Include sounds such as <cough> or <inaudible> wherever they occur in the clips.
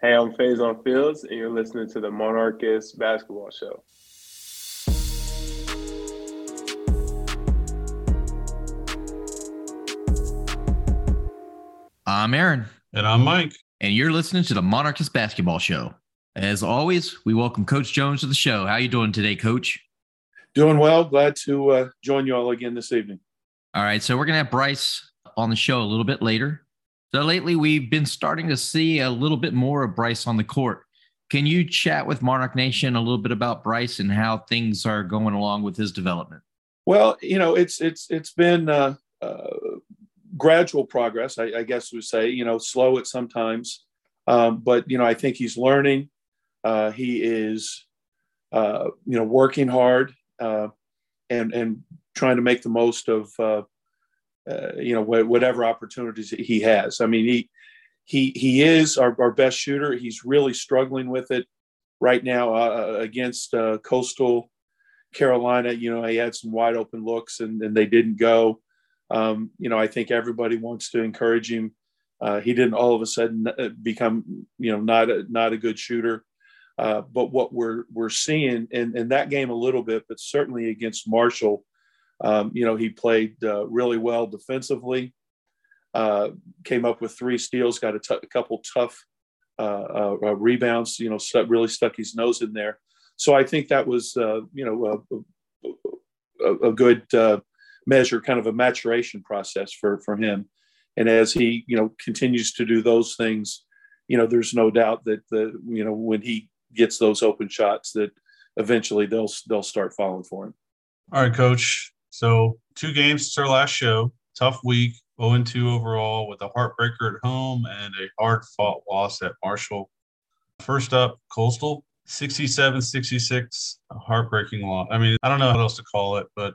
Hey, I'm Faizon Fields, and you're listening to the Monarchist Basketball Show. I'm Aaron. And I'm Mike. And you're listening to the Monarchist Basketball Show. As always, we welcome Coach Jones to the show. How you doing today, Coach? Doing well. Glad to uh, join you all again this evening. All right. So we're going to have Bryce on the show a little bit later. So lately, we've been starting to see a little bit more of Bryce on the court. Can you chat with Monarch Nation a little bit about Bryce and how things are going along with his development? Well, you know, it's it's it's been uh, uh, gradual progress, I, I guess we say. You know, slow at sometimes, um, but you know, I think he's learning. Uh, he is, uh, you know, working hard uh, and and trying to make the most of uh, uh, you know wh- whatever opportunities he has. I mean, he he he is our, our best shooter. He's really struggling with it right now uh, against Coastal Carolina. You know, he had some wide open looks and, and they didn't go. Um, you know, I think everybody wants to encourage him. Uh, he didn't all of a sudden become, you know, not a, not a good shooter. Uh, but what we're we're seeing in, in that game a little bit, but certainly against Marshall, um, you know, he played uh, really well defensively. Uh, came up with three steals, got a, t- a couple tough uh, uh, rebounds. You know, st- really stuck his nose in there. So I think that was you know a, a, a good measure, kind of a maturation process for for him. And as he you know continues to do those things, you know, there's no doubt that the you know when he gets those open shots that eventually they'll they'll start falling for him. All right, coach. So two games since our last show. Tough week, 0 2 overall, with a heartbreaker at home and a hard fought loss at Marshall. First up, Coastal, 67 66, a heartbreaking loss. I mean, I don't know what else to call it, but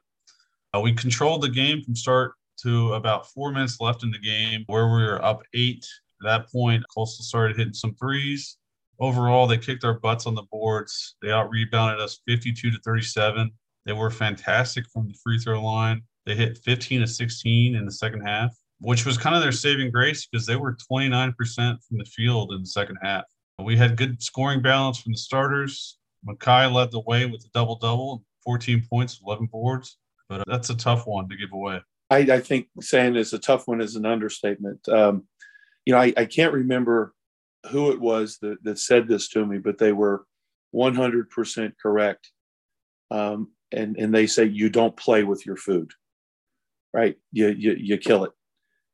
uh, we controlled the game from start to about four minutes left in the game, where we were up eight. At that point, Coastal started hitting some threes overall, they kicked our butts on the boards. They out rebounded us 52 to 37. They were fantastic from the free throw line. They hit 15 to 16 in the second half, which was kind of their saving grace because they were 29% from the field in the second half. We had good scoring balance from the starters. Mekhi led the way with a double double, 14 points, 11 boards. But uh, that's a tough one to give away. I, I think saying it's a tough one is an understatement. Um, you know, I, I can't remember who it was that, that said this to me, but they were 100% correct. Um, and, and they say, you don't play with your food, right? You, you, you kill it.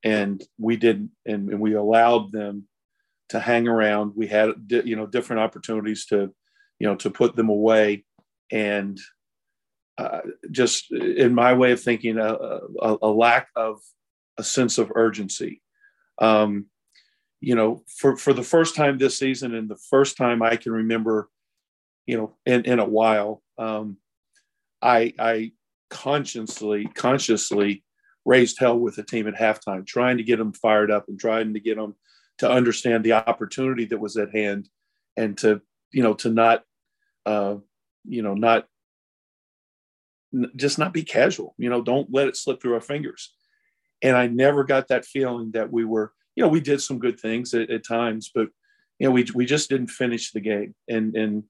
And we didn't, and, and we allowed them to hang around. We had, you know, different opportunities to, you know, to put them away. And uh, just in my way of thinking, a, a, a, lack of a sense of urgency. Um, you know, for, for the first time this season and the first time I can remember, you know, in, in a while, um, I, I consciously, consciously raised hell with the team at halftime, trying to get them fired up and trying to get them to understand the opportunity that was at hand and to, you know, to not, uh, you know, not, just not be casual, you know, don't let it slip through our fingers. And I never got that feeling that we were, you know, we did some good things at, at times, but you know, we we just didn't finish the game. And and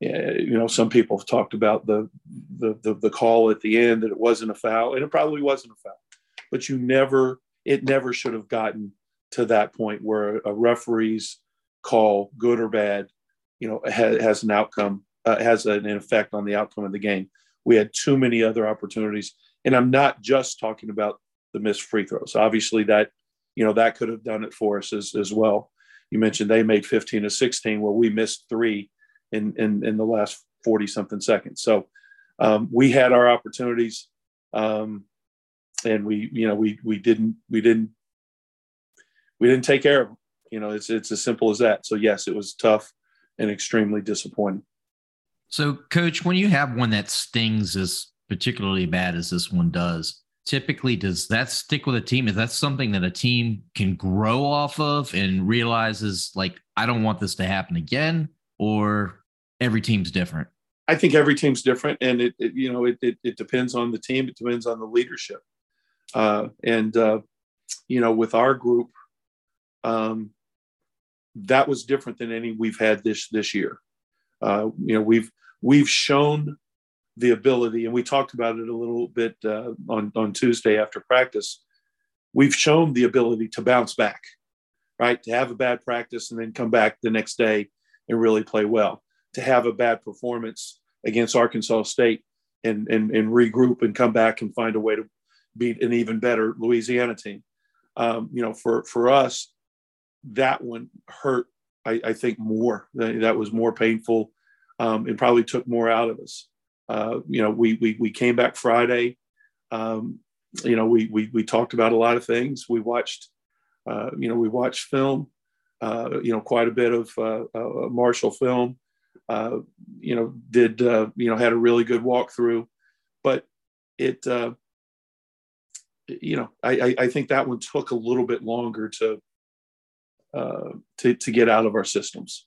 you know, some people have talked about the, the the the call at the end that it wasn't a foul, and it probably wasn't a foul. But you never, it never should have gotten to that point where a referee's call, good or bad, you know, has, has an outcome, uh, has an effect on the outcome of the game. We had too many other opportunities, and I'm not just talking about the missed free throws. Obviously, that you know, that could have done it for us as, as well. You mentioned they made 15 to 16. Well, we missed three in, in, in the last 40 something seconds. So um, we had our opportunities. Um, and we, you know, we, we didn't, we didn't, we didn't take care of them. You know, it's, it's as simple as that. So yes, it was tough and extremely disappointing. So coach, when you have one that stings as particularly bad as this one does, typically does that stick with a team is that something that a team can grow off of and realizes like i don't want this to happen again or every team's different i think every team's different and it, it you know it, it, it, depends on the team it depends on the leadership uh, and uh, you know with our group um, that was different than any we've had this this year. Uh, you know, we've we've shown the ability, and we talked about it a little bit uh, on on Tuesday after practice. We've shown the ability to bounce back, right? To have a bad practice and then come back the next day and really play well. To have a bad performance against Arkansas State and and, and regroup and come back and find a way to beat an even better Louisiana team. Um, you know, for for us, that one hurt. I, I think more. That was more painful, um, and probably took more out of us. Uh, you know, we we we came back Friday. Um, you know, we we we talked about a lot of things. We watched, uh, you know, we watched film. Uh, you know, quite a bit of uh, uh, Marshall film. Uh, you know, did you know had a really good walkthrough, but it you know, I, I think that one took a little bit longer to uh, to to get out of our systems.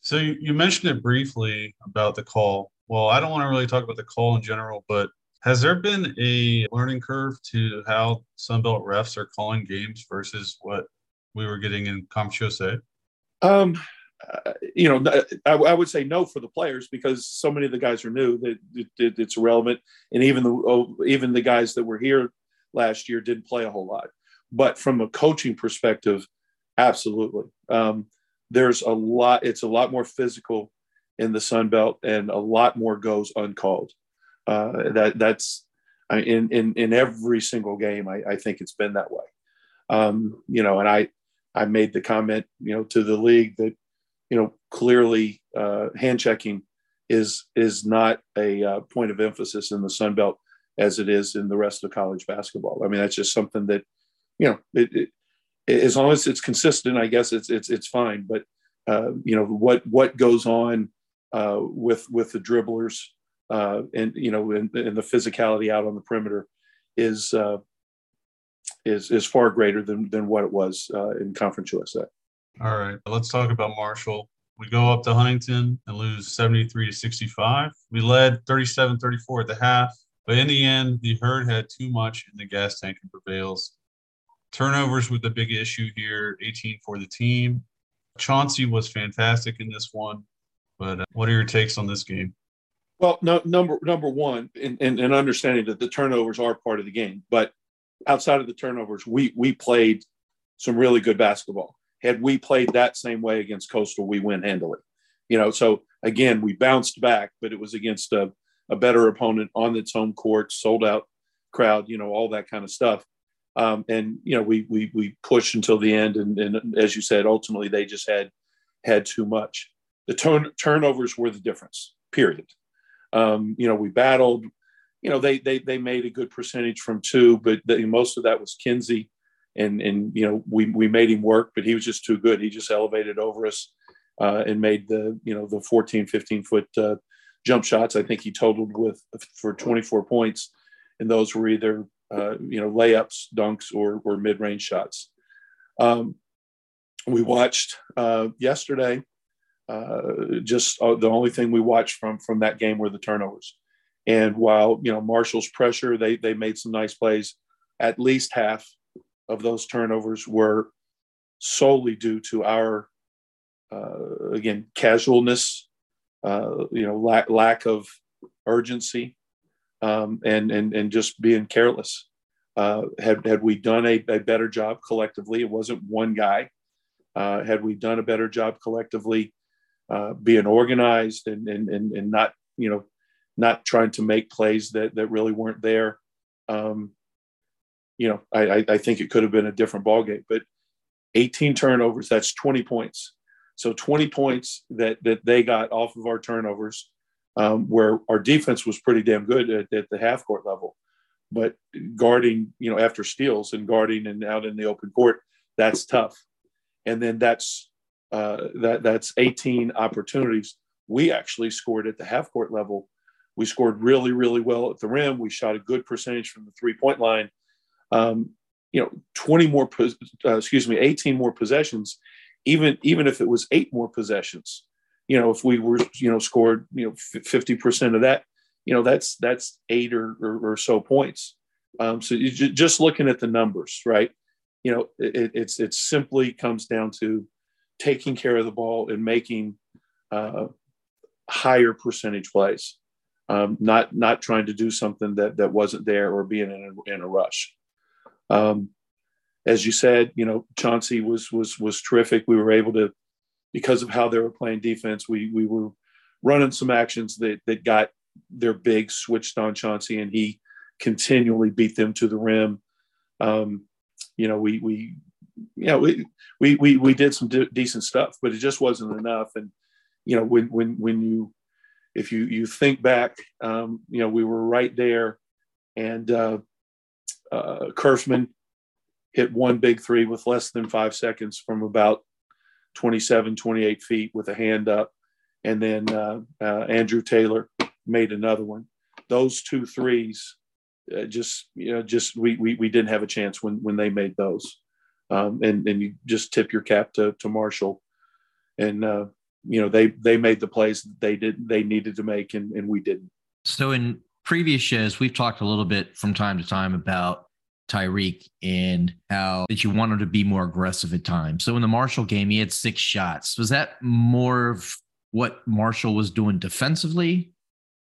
So you, you mentioned it briefly about the call. Well, I don't want to really talk about the call in general, but has there been a learning curve to how Sunbelt refs are calling games versus what we were getting in Conference USA? Um, uh, you know, I, I, would say no for the players because so many of the guys are new that it, it, it's irrelevant, and even the oh, even the guys that were here last year didn't play a whole lot. But from a coaching perspective, absolutely. Um, there's a lot, it's a lot more physical in the Sun Belt and a lot more goes uncalled. Uh, that that's in, in, in every single game. I, I think it's been that way. Um, you know, and I, I made the comment, you know, to the league that, you know, clearly uh, hand checking is, is not a uh, point of emphasis in the Sun Belt as it is in the rest of college basketball. I mean, that's just something that, you know, it, it, as long as it's consistent, I guess it's it's it's fine. But uh, you know what what goes on uh, with with the dribblers uh, and you know and, and, the physicality out on the perimeter is uh, is is far greater than than what it was uh, in Conference USA. All right, let's talk about Marshall. We go up to Huntington and lose 73 to 65. We led 37 34 at the half. But in the end, the herd had too much in the gas tank and prevails. Turnovers were the big issue here, 18 for the team. Chauncey was fantastic in this one. But uh, what are your takes on this game? Well, no, number number one, and, and, and understanding that the turnovers are part of the game, but outside of the turnovers, we we played some really good basketball. Had we played that same way against Coastal, we win handily. You know, so again, we bounced back, but it was against a a better opponent on its home court, sold out crowd, you know, all that kind of stuff. Um, and you know, we we we pushed until the end, and, and as you said, ultimately they just had had too much. The turn, turnovers were the difference. Period. Um, you know, we battled. You know, they they they made a good percentage from two, but the, most of that was Kinsey, and and you know we we made him work, but he was just too good. He just elevated over us uh, and made the you know the 14, 15 foot uh, jump shots. I think he totaled with for 24 points, and those were either uh, you know layups, dunks, or or mid range shots. Um, we watched uh, yesterday. Uh, just uh, the only thing we watched from from that game were the turnovers. And while you know Marshall's pressure, they they made some nice plays. At least half of those turnovers were solely due to our uh, again casualness uh, you know, lack, lack of urgency um, and, and, and just being careless. Uh, had, had we done a, a better job collectively, it wasn't one guy. Uh, had we done a better job collectively, uh, being organized and, and, and, and not, you know, not trying to make plays that, that really weren't there. Um, you know, I, I think it could have been a different ball game, but 18 turnovers, that's 20 points. So 20 points that that they got off of our turnovers, um, where our defense was pretty damn good at, at, the half court level, but guarding, you know, after steals and guarding and out in the open court, that's tough. And then that's uh, that that's 18 opportunities. We actually scored at the half court level. We scored really, really well at the rim. We shot a good percentage from the three point line. Um, you know, 20 more, uh, excuse me, 18 more possessions even even if it was eight more possessions you know if we were you know scored you know 50% of that you know that's that's eight or, or, or so points. Um, so you just looking at the numbers right? You know it, it's it simply comes down to taking care of the ball and making uh, higher percentage plays, um, not not trying to do something that that wasn't there or being in a, in a rush. Um, as you said, you know Chauncey was was was terrific. We were able to, because of how they were playing defense, we we were running some actions that that got their big switched on Chauncey, and he continually beat them to the rim. Um, you know, we we you know we we we, we did some de- decent stuff, but it just wasn't enough. And you know, when when when you if you you think back, um, you know, we were right there, and uh, uh, Curfman hit one big three with less than five seconds from about 27, 28 feet with a hand up. And then uh, uh, Andrew Taylor made another one. Those two threes, uh, just you know, just we, we we didn't have a chance when when they made those, um, and and you just tip your cap to to Marshall, and uh, you know they they made the plays they did they needed to make, and and we didn't. So in previous shows, we've talked a little bit from time to time about Tyreek and how that you want him to be more aggressive at times. So in the Marshall game, he had six shots. Was that more of what Marshall was doing defensively?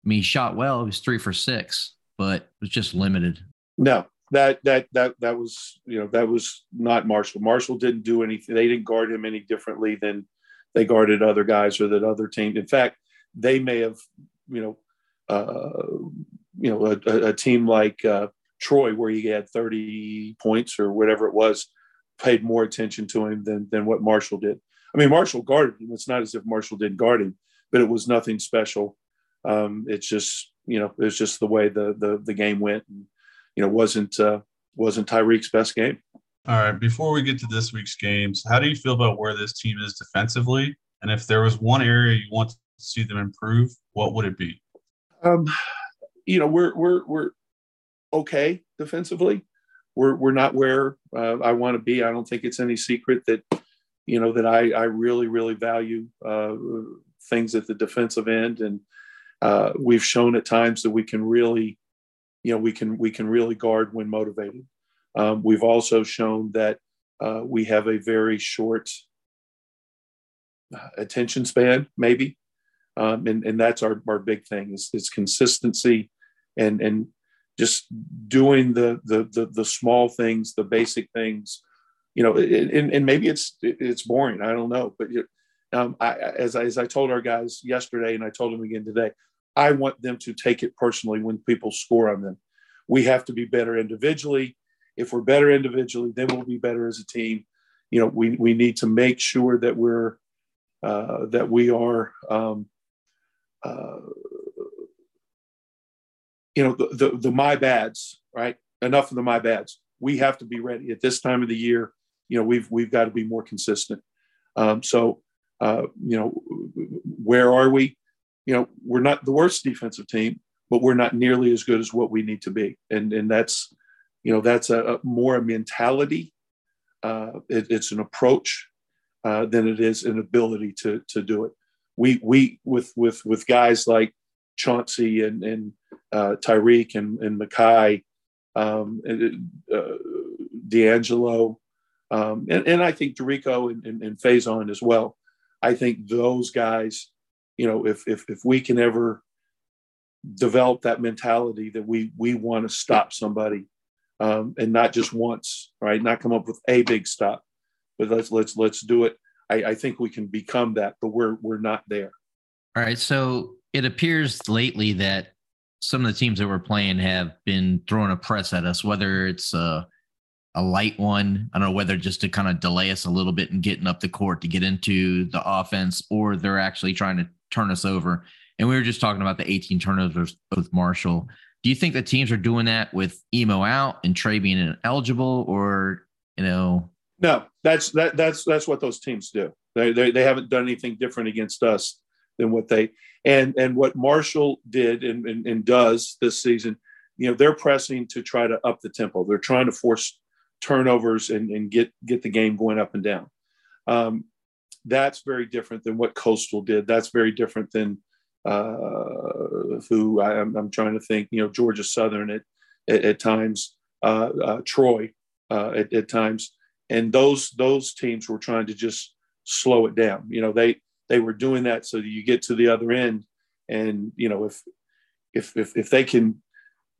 I mean, he shot well. He was three for six, but it was just limited. No, that that that that was you know that was not Marshall. Marshall didn't do anything. They didn't guard him any differently than they guarded other guys or that other team. In fact, they may have you know uh, you know a, a team like uh, Troy where he had 30 points or whatever it was paid more attention to him than than what Marshall did. I mean, Marshall guarded him. It's not as if Marshall didn't guard him, but it was nothing special. Um, it's just you know it's just the way the the the game went. And, you know, wasn't uh, wasn't Tyreek's best game. All right. Before we get to this week's games, how do you feel about where this team is defensively? And if there was one area you want to see them improve, what would it be? Um, you know, we're we're we're okay defensively. We're we're not where uh, I want to be. I don't think it's any secret that you know that I I really really value uh, things at the defensive end, and uh, we've shown at times that we can really, you know, we can we can really guard when motivated. Um, we've also shown that uh, we have a very short uh, attention span, maybe, um, and and that's our our big thing is, is consistency, and and just doing the, the the the small things, the basic things, you know, and, and maybe it's it's boring. I don't know, but um, I, as I, as I told our guys yesterday, and I told them again today, I want them to take it personally when people score on them. We have to be better individually. If we're better individually, then we'll be better as a team. You know, we we need to make sure that we're uh, that we are. Um, uh, you know the, the, the my bads right? Enough of the my bads. We have to be ready at this time of the year. You know we've we've got to be more consistent. Um, so uh, you know where are we? You know we're not the worst defensive team but we're not nearly as good as what we need to be. And and that's you know that's a, a more a mentality uh, it, it's an approach uh, than it is an ability to to do it. We we with with with guys like Chauncey and and uh, Tyreek and, and Mekhi, um, and, uh, D'Angelo, um, and, and I think Dericko and, and, and Faizon as well. I think those guys, you know, if, if, if we can ever develop that mentality that we, we want to stop somebody um, and not just once, right? Not come up with a big stop, but let's, let's, let's do it. I, I think we can become that, but we're, we're not there. All right. So it appears lately that some of the teams that we're playing have been throwing a press at us, whether it's a, a light one, I don't know whether just to kind of delay us a little bit and getting up the court to get into the offense, or they're actually trying to turn us over. And we were just talking about the 18 turnovers with Marshall. Do you think the teams are doing that with Imo out and Trey being ineligible, or you know? No, that's that that's that's what those teams do. They they, they haven't done anything different against us than what they and and what Marshall did and, and, and does this season. You know, they're pressing to try to up the tempo. They're trying to force turnovers and, and get get the game going up and down. Um, that's very different than what Coastal did. That's very different than uh, who I, am I'm trying to think. You know, Georgia Southern at at, at times, uh, uh, Troy uh, at, at times, and those those teams were trying to just slow it down. You know, they they were doing that so that you get to the other end, and you know if if if if they can,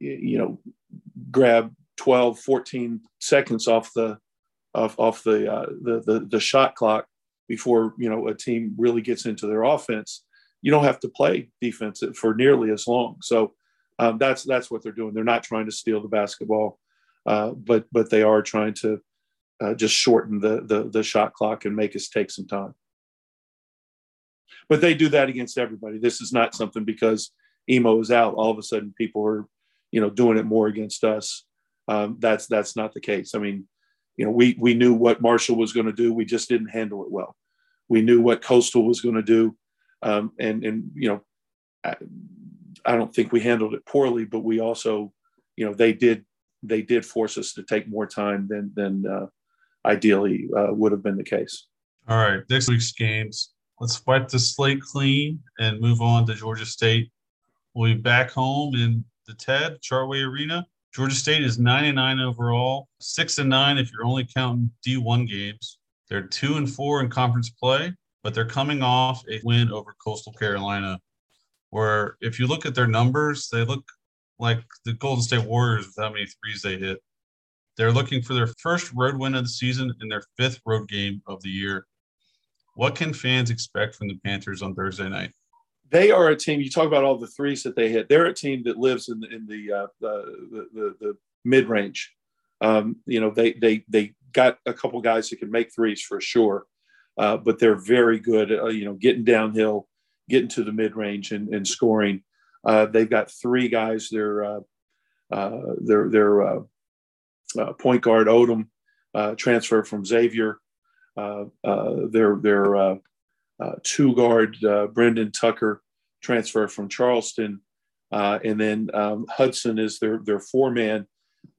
you know, grab 12, 14 seconds off the off off the uh, the, the the shot clock before you know a team really gets into their offense, you don't have to play defense for nearly as long. So um, that's that's what they're doing. They're not trying to steal the basketball, uh, but but they are trying to uh, just shorten the, the the shot clock and make us take some time. But they do that against everybody. This is not something because Imo is out. All of a sudden, people are you know doing it more against us. Um, that's that's not the case. I mean, you know, we we knew what Marshall was going to do. We just didn't handle it well. We knew what Coastal was going to do, um, and and you know, I, I don't think we handled it poorly, but we also, you know, they did they did force us to take more time than than uh, ideally uh, would have been the case. All right, next week's games. Let's wipe the slate clean and move on to Georgia State. We'll be back home in the TED Chartway Arena. Georgia State is nine and nine overall, six and nine if you're only counting D1 games. They're two and four in conference play, but they're coming off a win over Coastal Carolina, where if you look at their numbers, they look like the Golden State Warriors with how many threes they hit. They're looking for their first road win of the season and their fifth road game of the year. What can fans expect from the Panthers on Thursday night? they are a team. You talk about all the threes that they hit. They're a team that lives in the in the uh, the, the, the mid range. Um, you know, they they they got a couple guys that can make threes for sure, uh, but they're very good. Uh, you know, getting downhill, getting to the mid range, and, and scoring. Uh, they've got three guys. They're uh, uh, they're they're point guard Odom, transfer from Xavier. They're they're uh, two guard uh, Brendan Tucker transfer from Charleston, uh, and then um, Hudson is their their four man,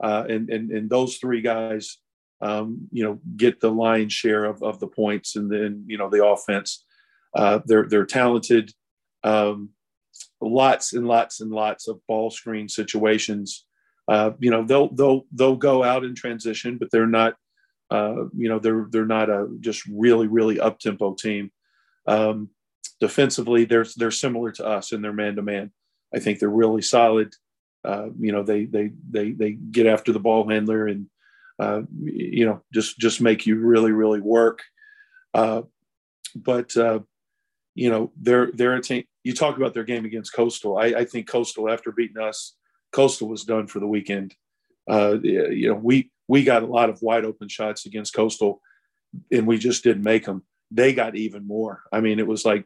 uh, and and and those three guys, um, you know, get the lion's share of, of the points, and then you know the offense. Uh, they're they're talented, um, lots and lots and lots of ball screen situations. Uh, you know they'll they'll they'll go out in transition, but they're not. You know they're they're not a just really really up tempo team. Um, defensively, they're they're similar to us in their man to man. I think they're really solid. Uh, you know, they they they they get after the ball handler and uh, you know just just make you really really work. Uh, but uh, you know they're they're a team. You talk about their game against Coastal. I, I think Coastal, after beating us, Coastal was done for the weekend. Uh, you know, we we got a lot of wide open shots against Coastal, and we just didn't make them they got even more. I mean, it was like,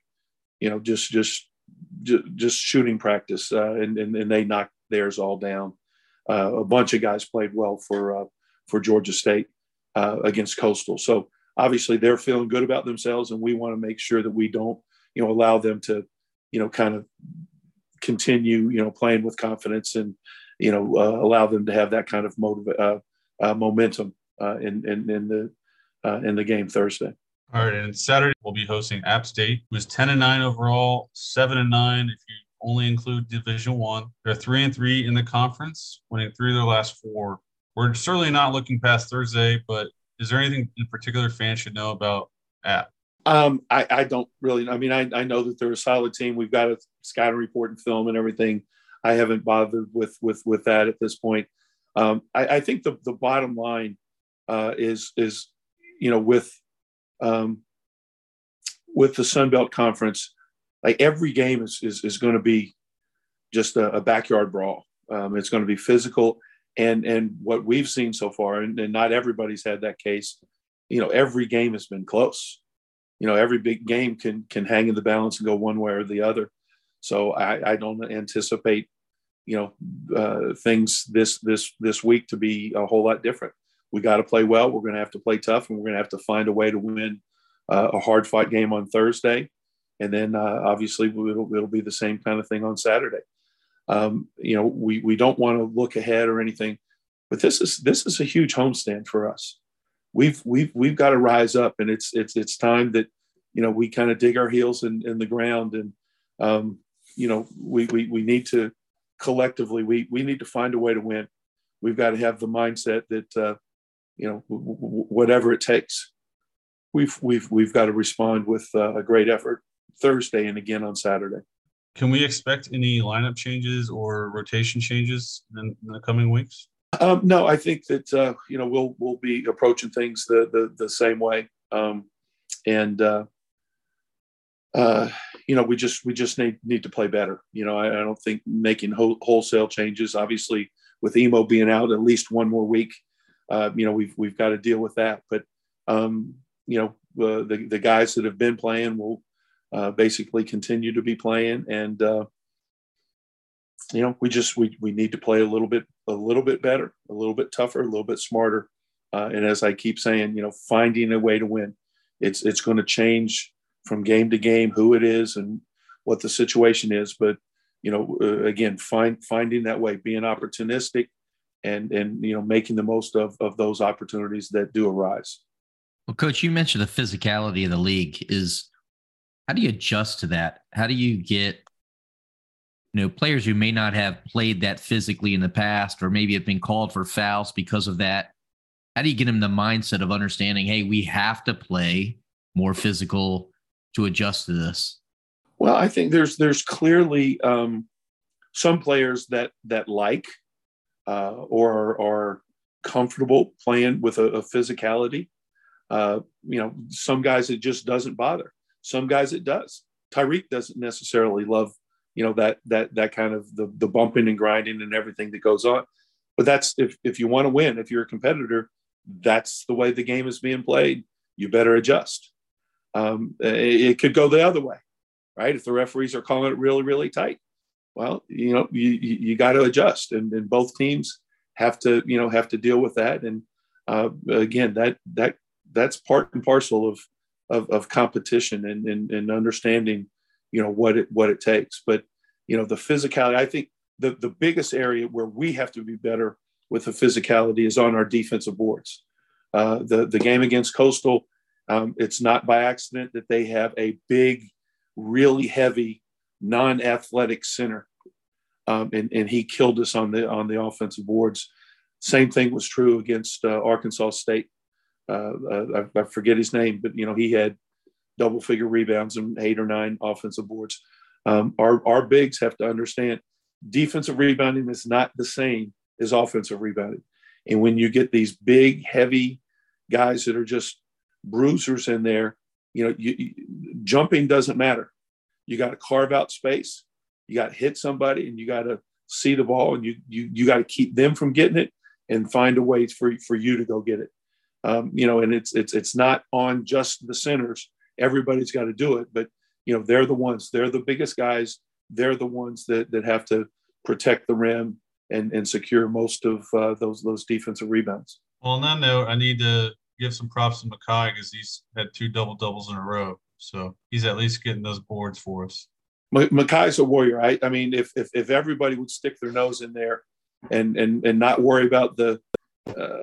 you know, just just just shooting practice, uh, and, and and they knocked theirs all down. Uh, a bunch of guys played well for uh, for Georgia State uh, against Coastal. So obviously they're feeling good about themselves, and we want to make sure that we don't, you know, allow them to, you know, kind of continue, you know, playing with confidence and, you know, uh, allow them to have that kind of motive, uh, momentum in, in in the in the game Thursday. All right, and Saturday we'll be hosting App State, who's ten and nine overall, seven and nine if you only include Division One. They're three and three in the conference, winning three of their last four. We're certainly not looking past Thursday, but is there anything in particular fans should know about App? Um, I, I don't really. I mean, I, I know that they're a solid team. We've got a scouting report and film and everything. I haven't bothered with with with that at this point. Um, I, I think the the bottom line uh, is is you know with um, with the Sun Belt Conference, like every game is is, is going to be just a, a backyard brawl. Um, it's going to be physical, and and what we've seen so far, and, and not everybody's had that case. You know, every game has been close. You know, every big game can can hang in the balance and go one way or the other. So I, I don't anticipate, you know, uh, things this this this week to be a whole lot different we got to play well. We're going to have to play tough, and we're going to have to find a way to win uh, a hard fight game on Thursday, and then uh, obviously it'll, it'll be the same kind of thing on Saturday. Um, you know, we we don't want to look ahead or anything, but this is this is a huge homestand for us. We've we've we've got to rise up, and it's it's it's time that you know we kind of dig our heels in, in the ground, and um, you know we, we we need to collectively we we need to find a way to win. We've got to have the mindset that uh, you know, w- w- whatever it takes. we've we've we've got to respond with uh, a great effort Thursday and again on Saturday. Can we expect any lineup changes or rotation changes in, in the coming weeks? Um, no, I think that uh, you know we'll we'll be approaching things the the, the same way, um, and uh, uh, you know we just we just need need to play better. You know, I, I don't think making whole, wholesale changes. Obviously, with Imo being out at least one more week, uh, you know we've we've got to deal with that. But um, you know uh, the the guys that have been playing will uh, basically continue to be playing, and uh, you know we just we we need to play a little bit a little bit better, a little bit tougher, a little bit smarter, uh, and as I keep saying, you know, finding a way to win. It's it's going to change from game to game who it is and what the situation is, but you know, uh, again, find finding that way, being opportunistic, and and you know, making the most of of those opportunities that do arise. Well, coach, you mentioned the physicality of the league is how do you adjust to that? How do you get you know players who may not have played that physically in the past or maybe have been called for fouls because of that? How do you get them the mindset of understanding, hey, we have to play more physical to adjust to this? Well, I think there's there's clearly um, some players that that like uh, or are comfortable playing with a, a physicality. Uh, you know, some guys it just doesn't bother. Some guys it does. Tyreek doesn't necessarily love, you know, that that that kind of the the bumping and grinding and everything that goes on. But that's if if you want to win, if you're a competitor, that's the way the game is being played. You better adjust. Um, it, it could go the other way, right? If the referees are calling it really really tight, well, you know, you you, got to adjust, and, and both teams have to you know have to deal with that. And uh, again, that that that's part and parcel of of, of competition and, and, and understanding, you know, what it what it takes. But you know, the physicality. I think the the biggest area where we have to be better with the physicality is on our defensive boards. Uh, the the game against Coastal, um, it's not by accident that they have a big, really heavy, non-athletic center, um, and and he killed us on the on the offensive boards. Same thing was true against uh, Arkansas State. Uh, uh, I, I, forget his name, but you know he had double figure rebounds and eight or nine offensive boards. Um, our our bigs have to understand defensive rebounding is not the same as offensive rebounding, and when you get these big, heavy guys that are just bruisers in there, you know, you, you, jumping doesn't matter. You got to carve out space. You got to hit somebody, and you got to see the ball, and you you you got to keep them from getting it, and find a way for for you to go get it um, you know, and it's it's it's not on just the centers. Everybody's got to do it, but you know, they're the ones. They're the biggest guys. They're the ones that that have to protect the rim and and secure most of uh, those those defensive rebounds. Well, on that note, I need to give some props to Mekhi because he's had two double doubles in a row. So he's at least getting those boards for us. Mekhi's a warrior. right? I mean, if, if if everybody would stick their nose in there and and and not worry about the uh,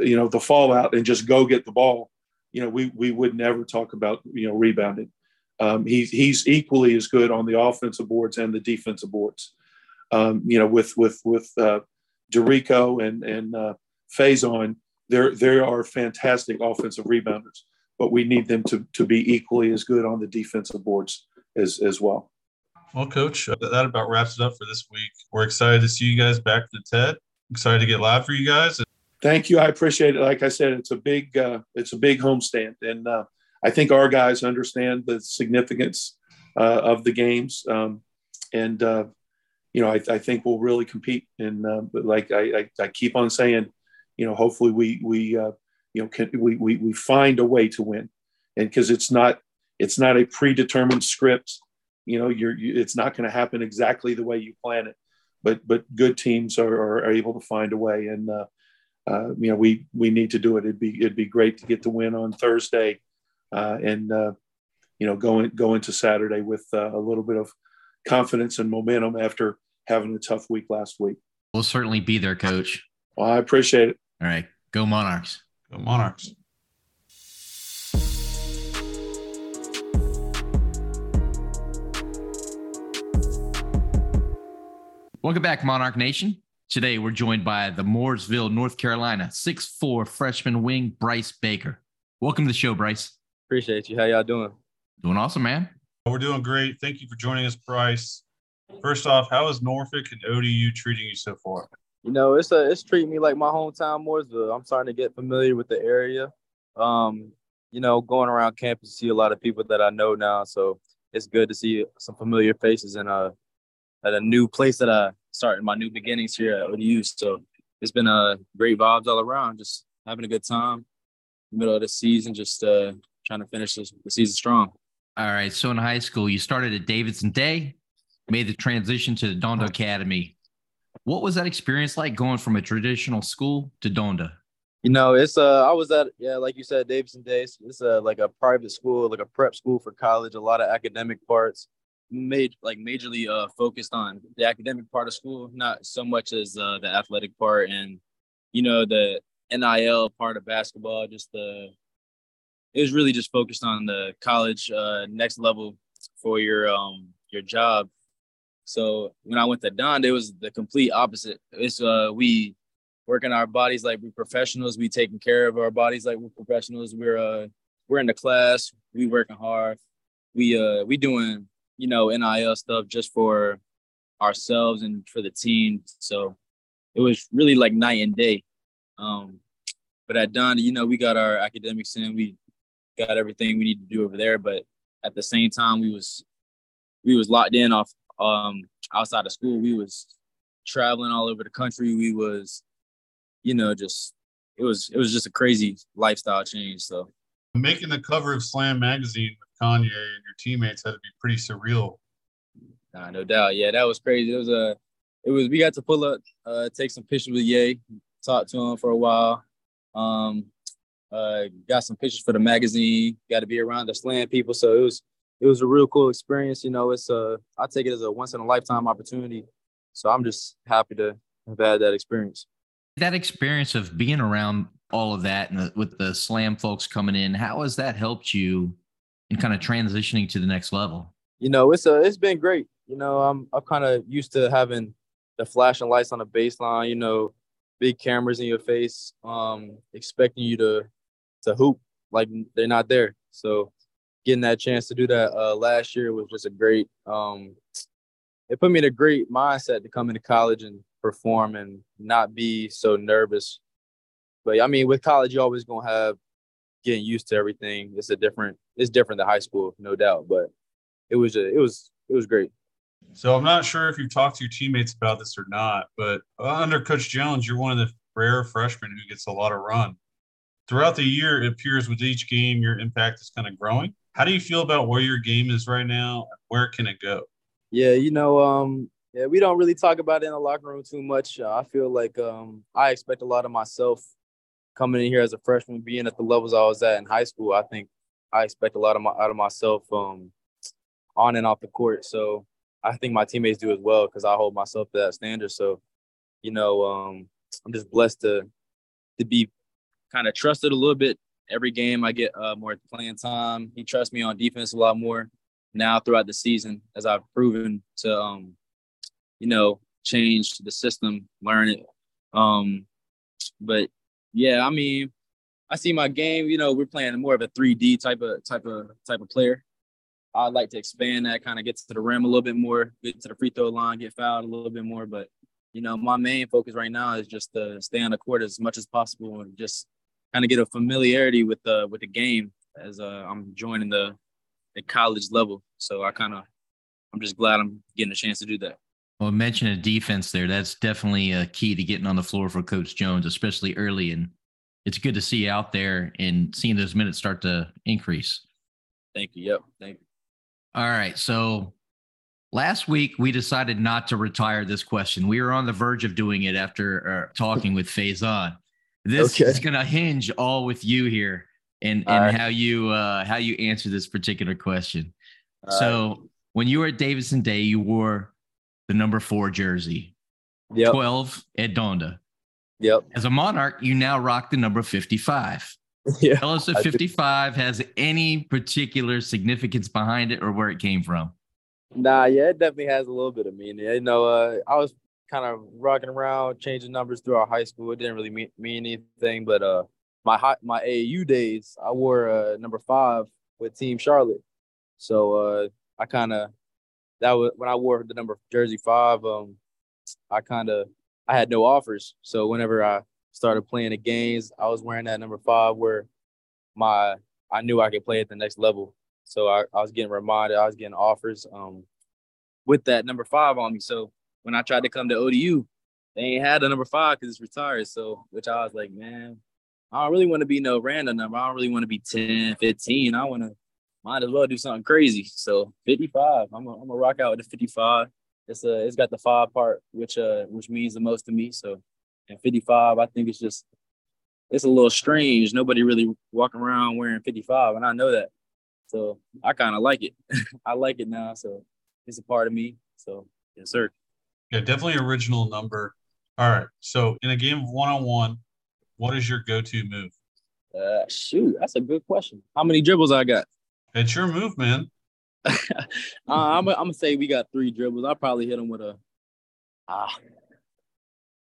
you know the fallout and just go get the ball, you know we we would never talk about you know rebounding. Um, he's he's equally as good on the offensive boards and the defensive boards. Um, you know with with with uh, Dericko and and uh, Faizon, there there are fantastic offensive rebounders, but we need them to to be equally as good on the defensive boards as as well. Well, Coach, that about wraps it up for this week. We're excited to see you guys back to TED. Excited to get live for you guys. Thank you. I appreciate it. Like I said, it's a big uh, it's a big homestand, and uh, I think our guys understand the significance uh, of the games, um, and uh, you know I, I, think we'll really compete. And uh, but like I, I, I, keep on saying, you know, hopefully we we uh, you know can, we, we we find a way to win, and because it's not it's not a predetermined script. You know, you're you, it's not going to happen exactly the way you plan it, but but good teams are, are, are able to find a way and uh, you know, we we need to do it. It'd be it'd be great to get the win on Thursday, uh, and uh, you know, go in, go into Saturday with uh, a little bit of confidence and momentum after having a tough week last week. We'll certainly be there, Coach. Well, I appreciate it. All right, go Monarchs. Go Monarchs. Welcome back, Monarch Nation. Today, we're joined by the Mooresville, North Carolina, six-four freshman wing Bryce Baker. Welcome to the show, Bryce. Appreciate you. How y'all doing? Doing awesome, man. We're doing great. Thank you for joining us, Bryce. First off, how is Norfolk and ODU treating you so far? You know, it's a it's treating me like my hometown Mooresville. I'm starting to get familiar with the area. Um, you know, going around campus, see a lot of people that I know now. So it's good to see some familiar faces in a at a new place that I started my new beginnings here at ODU. So it's been a uh, great vibes all around. Just having a good time. Middle of the season, just uh, trying to finish the season strong. All right. So in high school, you started at Davidson Day, made the transition to the Donda Academy. What was that experience like going from a traditional school to Donda? You know, it's uh I was at yeah, like you said, Davidson Days. It's a like a private school, like a prep school for college, a lot of academic parts. Made like majorly uh focused on the academic part of school, not so much as uh the athletic part and you know the NIL part of basketball, just the it was really just focused on the college uh next level for your um your job so when I went to Don, it was the complete opposite. It's uh we working our bodies like we're professionals. We taking care of our bodies like we're professionals. We're uh we're in the class. We working hard. We uh we doing you know NIL stuff just for ourselves and for the team. So it was really like night and day. Um, but at Don, you know, we got our academics in. We got everything we need to do over there. But at the same time, we was we was locked in off um, outside of school, we was traveling all over the country. We was, you know, just it was it was just a crazy lifestyle change. So making the cover of Slam magazine with Kanye and your teammates had to be pretty surreal. Nah, no doubt. Yeah, that was crazy. It was a, it was we got to pull up, uh, take some pictures with Ye, talk to him for a while. Um, uh, got some pictures for the magazine. Got to be around the Slam people, so it was it was a real cool experience. You know, it's a I take it as a once in a lifetime opportunity. So I'm just happy to have had that experience. That experience of being around all of that and the, with the slam folks coming in, how has that helped you in kind of transitioning to the next level? You know, it's a it's been great. You know, I'm I'm kind of used to having the flashing lights on the baseline. You know, big cameras in your face, um, expecting you to to hoop like they're not there. So getting that chance to do that uh, last year was just a great. Um, it put me in a great mindset to come into college and perform and not be so nervous. But I mean, with college, you always gonna have getting used to everything. It's a different. It's different than high school, no doubt. But it was a, it was it was great. So I'm not sure if you've talked to your teammates about this or not, but under Coach Jones, you're one of the rare freshmen who gets a lot of run. Throughout the year, it appears with each game, your impact is kind of growing. How do you feel about where your game is right now? Where can it go? Yeah, you know, um, yeah, we don't really talk about it in the locker room too much. Uh, I feel like um, I expect a lot of myself coming in here as a freshman, being at the levels I was at in high school. I think I expect a lot of my out of myself um, on and off the court. So I think my teammates do as well because I hold myself to that standard. So, you know, um, I'm just blessed to to be kind of trusted a little bit every game I get uh, more playing time. He trusts me on defense a lot more now throughout the season as I've proven to, um, you know, change the system, learn it. Um, but yeah, I mean, I see my game. You know, we're playing more of a 3D type of type of type of player. I'd like to expand that, kind of get to the rim a little bit more, get to the free throw line, get fouled a little bit more. But you know, my main focus right now is just to stay on the court as much as possible and just kind of get a familiarity with the with the game as uh, I'm joining the the college level. So I kind of I'm just glad I'm getting a chance to do that. Well, mentioning defense there, that's definitely a key to getting on the floor for Coach Jones, especially early. And it's good to see you out there and seeing those minutes start to increase. Thank you. Yep. Thank you. All right. So last week we decided not to retire this question. We were on the verge of doing it after uh, talking with Faizon. This okay. is going to hinge all with you here and and right. how you uh, how you answer this particular question. All so right. when you were at Davidson Day, you wore the number four jersey, yep. twelve at Donda. Yep. As a Monarch, you now rock the number fifty-five. <laughs> Yeah, Tell us if 55 has any particular significance behind it or where it came from. Nah, yeah, it definitely has a little bit of meaning. You know, uh, I was kind of rocking around, changing numbers throughout high school. It didn't really mean, mean anything, but uh, my high, my AAU days, I wore uh, number five with Team Charlotte. So uh, I kind of that was when I wore the number jersey five. Um, I kind of I had no offers. So whenever I started playing the games, I was wearing that number five where my I knew I could play at the next level. So I, I was getting reminded, I was getting offers um with that number five on me. So when I tried to come to ODU, they ain't had the number five because it's retired. So which I was like, man, I don't really want to be no random number. I don't really want to be 10, 15. I want to might as well do something crazy. So 55. I'm gonna rock out with the 55. It's uh it's got the five part, which uh which means the most to me. So and 55, I think it's just it's a little strange. Nobody really walking around wearing 55, and I know that. So I kind of like it. <laughs> I like it now. So it's a part of me. So yes, sir. Yeah, definitely original number. All right. So in a game of one on one, what is your go to move? Uh, shoot, that's a good question. How many dribbles I got? It's your move, man. <laughs> uh, I'm, I'm gonna say we got three dribbles. I'll probably hit him with a. Uh,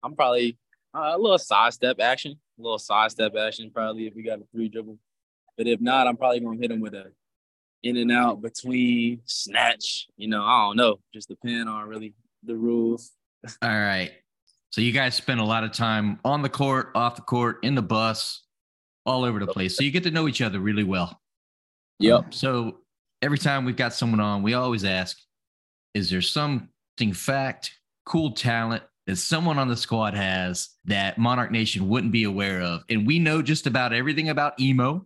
I'm probably uh, a little side step action, a little side step action, probably if we got a three dribble. But if not, I'm probably gonna hit him with a in and out between snatch. You know, I don't know. Just depend on really the rules. All right. So you guys spend a lot of time on the court, off the court, in the bus, all over the place. So you get to know each other really well. Yep. Um, so every time we've got someone on, we always ask, is there something fact, cool talent that someone on the squad has that Monarch Nation wouldn't be aware of? And we know just about everything about Imo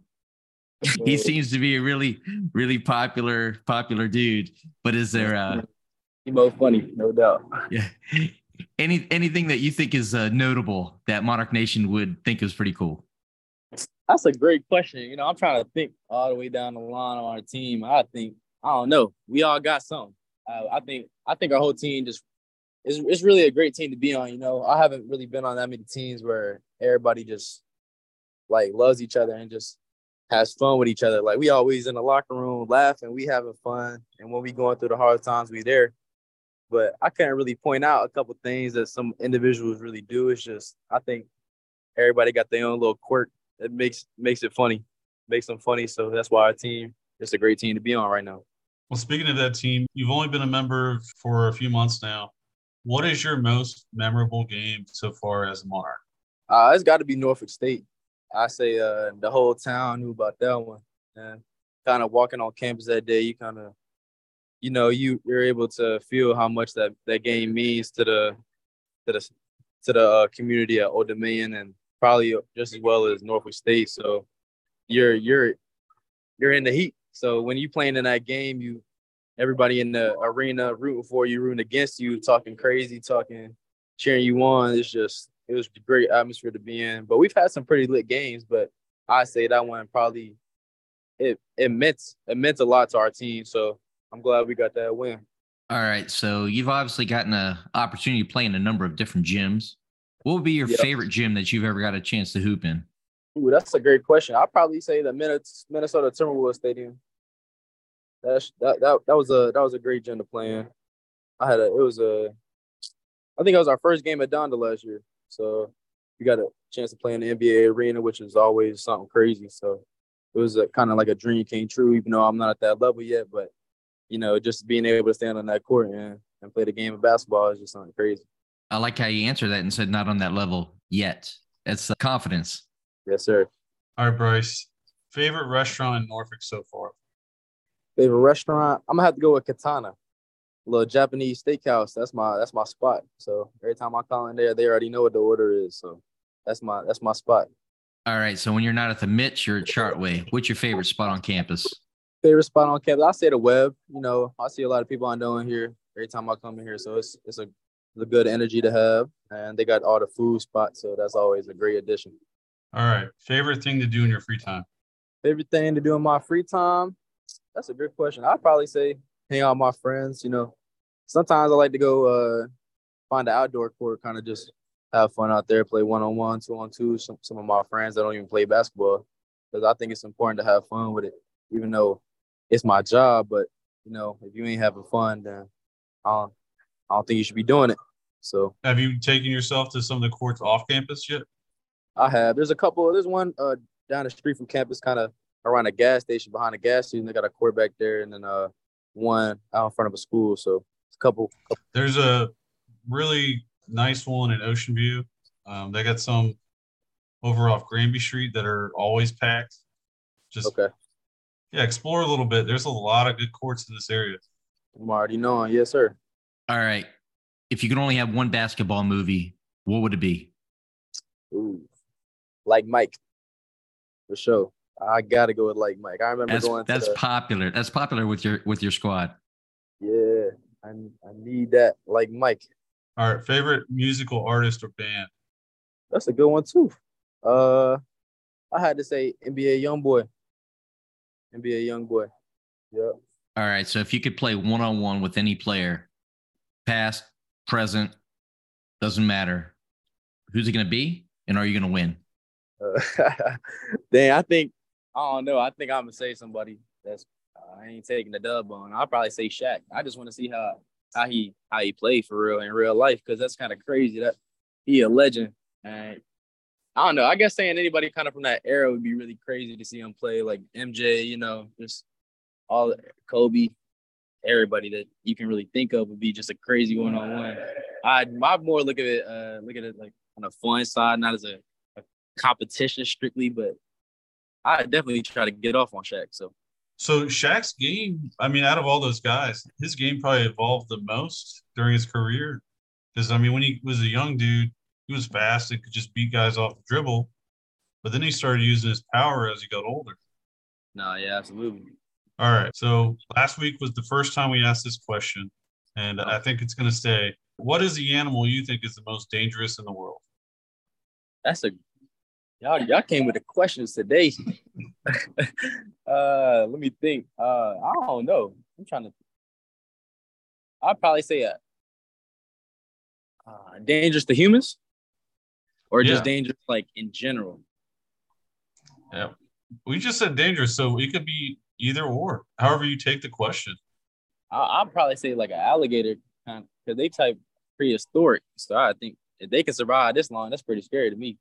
<laughs> he seems to be a really, really popular, popular dude. But is there uh both funny, no doubt. Yeah. <laughs> Any anything that you think is uh, notable that Monarch Nation would think is pretty cool? That's a great question. You know, I'm trying to think all the way down the line on our team. I think I don't know. We all got some. Uh, I think I think our whole team just is it's really a great team to be on. You know, I haven't really been on that many teams where everybody just like loves each other and just has fun with each other. Like we always in the locker room laughing, we having fun, and when we going through the hard times, we there. But I can't really point out a couple things that some individuals really do. It's just I think everybody got their own little quirk that makes makes it funny, makes them funny. So that's why our team is a great team to be on right now. Well, speaking of that team, you've only been a member for a few months now. What is your most memorable game so far as a Monarch? Uh, it's got to be Norfolk State. I say uh, the whole town knew about that one. And kind of walking on campus that day, you kind of, you know, you you're able to feel how much that that game means to the to the to the uh, community at Old Dominion and probably just as well as Norfolk State. So you're you're you're in the heat. So when you playing in that game, you everybody in the arena rooting for you, rooting against you, talking crazy, talking, cheering you on. It's just it was a great atmosphere to be in. But we've had some pretty lit games, but I say that one probably it it meant it meant a lot to our team. So I'm glad we got that win. All right. So you've obviously gotten an opportunity to play in a number of different gyms. What would be your yep. favorite gym that you've ever got a chance to hoop in? Ooh, that's a great question. I'd probably say the Minnesota Timberwolves Stadium. That's that, that that was a that was a great gym to play in. I had a it was a I think it was our first game at Donda last year. So we got a chance to play in the NBA arena, which is always something crazy. So it was kind of like a dream came true, even though I'm not at that level yet. But you know, just being able to stand on that court and, and play the game of basketball is just something crazy. I like how you answered that and said not on that level yet. It's uh, confidence. Yes, sir. All right, Bryce. Favorite restaurant in Norfolk so far? Favorite restaurant? I'm gonna have to go with Katana little Japanese steakhouse. That's my that's my spot. So every time I call in there, they already know what the order is. So that's my that's my spot. All right. So when you're not at the Mitch, you're at Chartway. What's your favorite spot on campus? Favorite spot on campus? I say the Webb. You know, I see a lot of people I know in here every time I come in here. So it's it's a, a good energy to have. And they got all the food spots. So that's always a great addition. All right. Favorite thing to do in your free time? Favorite thing to do in my free time? That's a good question. I'd probably say hang out with my friends. You know, sometimes I like to go uh, find an outdoor court, kind of just have fun out there, play one on one, two on two. Some some of my friends that don't even play basketball, because I think it's important to have fun with it, even though it's my job. But you know, if you ain't having fun, then I don't, I don't think you should be doing it. So, have you taken yourself to some of the courts off campus yet? I have. There's a couple. There's one uh, down the street from campus, kind of around a gas station behind a gas station. They got a court back there, and then uh one out in front of a school. So it's a couple. couple There's a really nice one in Ocean View. Um, they got some over off Granby Street that are always packed. Just okay. Yeah, explore a little bit. There's a lot of good courts in this area. I'm already knowing. Yes, sir. All right. If you could only have one basketball movie, what would it be? Ooh, like Mike, for sure. I gotta go with like Mike. I remember That's going. that's to the, popular. That's popular with your with your squad. yeah. I I need that like Mike. All right, favorite musical artist or band? That's a good one too. Uh, I had to say NBA YoungBoy. NBA YoungBoy. Yep. All right. So if you could play one on one with any player, past, present, doesn't matter. Who's it going to be, and are you going to win? Uh, <laughs> dang, I think I don't know. I think I'm gonna say somebody that's uh, I ain't taking the dub on. I'll probably say Shaq. I just want to see how how he how he played for real in real life because that's kind of crazy. That he a legend. And I don't know. I guess saying anybody kind of from that era would be really crazy to see him play like MJ. You know, just all Kobe, everybody that you can really think of would be just a crazy one on one. I I more look at it uh look at it like on a fun side, not as a, a competition strictly, but I definitely try to get off on Shaq. So So Shaq's game, I mean, out of all those guys, his game probably evolved the most during his career. Because I mean, when he was a young dude, he was fast and could just beat guys off the dribble. But then he started using his power as he got older. no, yeah, absolutely. All right. So last week was the first time we asked this question, and I think it's going to stay. What is the animal you think is the most dangerous in the world? That's a y'all y'all came with the questions today. <laughs> uh let me think. Uh I don't know. I'm trying to I'd probably say a uh, dangerous to humans or just Yeah. dangerous like in general. Yeah. We just said dangerous, so it could be either or, however you take the question. I, I'd probably say like an alligator kind of because they type prehistoric. So I think if they can survive this long, that's pretty scary to me.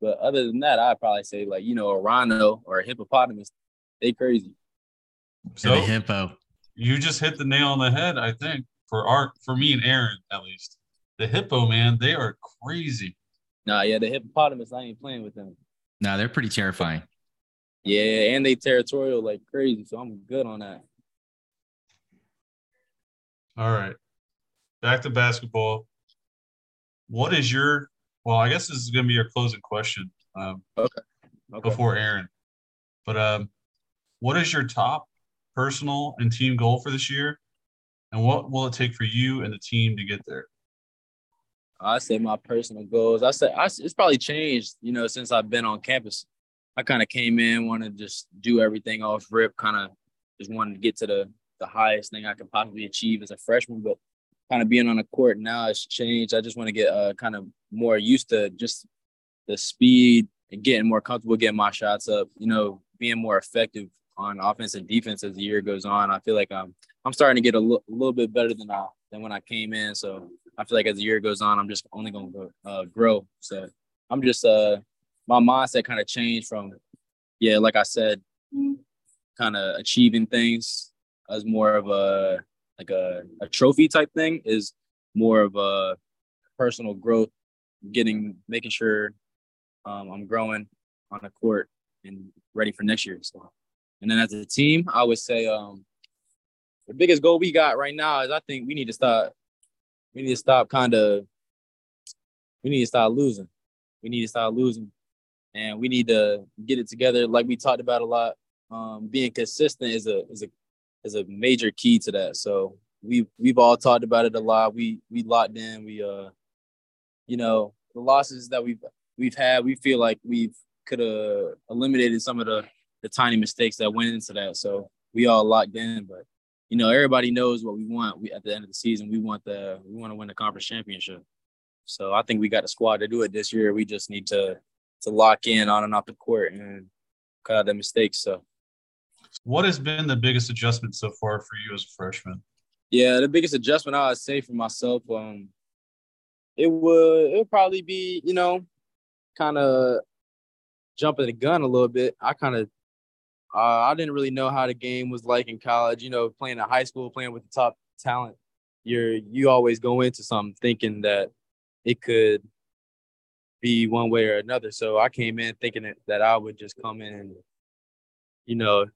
But other than that, I'd probably say like you know a rhino or a hippopotamus. They crazy. And So a hippo. you just hit the nail on the head, I think, for our for me and Aaron at least. The hippo, man, they are crazy. Nah, yeah, the hippopotamus. I ain't playing with them. Nah, they're pretty terrifying. Yeah, and they territorial like crazy. So I'm good on that. All right. Back to basketball. What is your well, I guess this is gonna be your closing question um, Okay. before Aaron. But um, what is your top personal and team goal for this year? And what will it take for you and the team to get there? I say my personal goals. I said I, it's probably changed, you know, since I've been on campus. I kind of came in, wanted to just do everything off rip, kind of just wanted to get to the the highest thing I could possibly achieve as a freshman. But kind of being on the court now it's changed. I just want to get uh, kind of more used to just the speed and getting more comfortable getting my shots up. You know, being more effective on offense and defense as the year goes on. I feel like I'm I'm starting to get a li- little bit better than I than when I came in. So I feel like as the year goes on, I'm just only going to uh, grow. So I'm just uh my mindset kind of changed from yeah, like I said, kind of achieving things as more of a like a, a trophy type thing is more of a personal growth, getting making sure um, I'm growing on the court and ready for next year. So, and then as a team, I would say um, the biggest goal we got right now is I think we need to start. We need to stop kind of. We need to start losing. We need to start losing, and we need to get it together. Like we talked about a lot. Um, being consistent is a is a is a major key to that. So we we've all talked about it a lot. We we locked in. We uh, you know, the losses that we've we've had, we feel like we've could have eliminated some of the the tiny mistakes that went into that. So we all locked in, but you know, everybody knows what we want. We at the end of the season, we want the we want to win the conference championship. So I think we got a squad to do it this year. We just need to to lock in on and off the court and cut out the mistakes. So What has been the biggest adjustment so far for you as a freshman? Yeah, the biggest adjustment I would say for myself, um, it would it would probably be, you know, kind of jumping the gun a little bit. I kind of uh, I didn't really know how the game was like in college. You know, playing in high school, playing with the top talent, you're you always go into something thinking that it could be one way or another. So I came in thinking that, that I would just come in and, you know,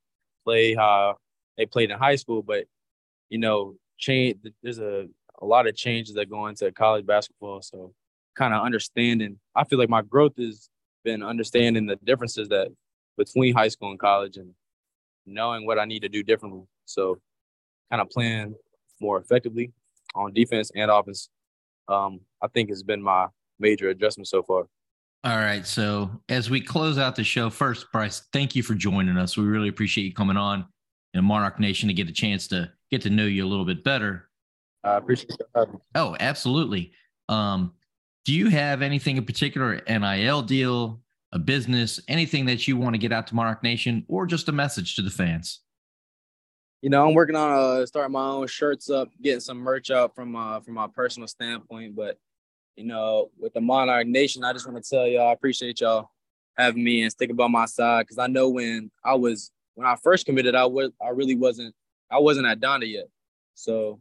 play how they played in high school, but you know, change. There's a a lot of changes that go into college basketball. So kind of understanding. I feel like my growth has been understanding the differences that between high school and college and knowing what I need to do differently. So kind of playing more effectively on defense and offense. Um, I think has been my major adjustment so far. All right. So as we close out the show, first, Bryce, thank you for joining us. We really appreciate you coming on in Monarch Nation to get a chance to get to know you a little bit better. I appreciate you Oh, absolutely. Um, do you have anything in particular, NIL deal, a business, anything that you want to get out to Monarch Nation, or just a message to the fans? You know, I'm working on uh starting my own shirts up, getting some merch up from uh from my personal standpoint. But you know, with the Monarch Nation, I just want to tell y'all I appreciate y'all having me and sticking by my side because I know when I was when I first committed, I was I really wasn't I wasn't at Donda yet. So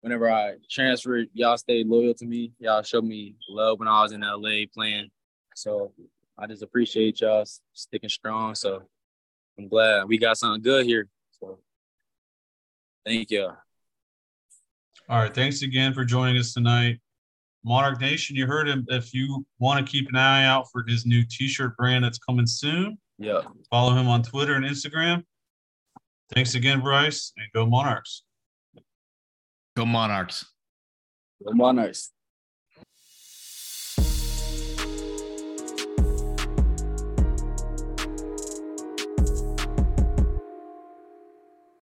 whenever I transferred, y'all stayed loyal to me. Y'all showed me love when I was in LA playing. So I just appreciate y'all sticking strong. So I'm glad we got something good here. So thank you. All right. Thanks again for joining us tonight. Monarch Nation, you heard him. If you want to keep an eye out for his new t-shirt brand that's coming soon, yeah. Follow him on Twitter and Instagram. Thanks again, Bryce, and go Monarchs. Go Monarchs. Go Monarchs.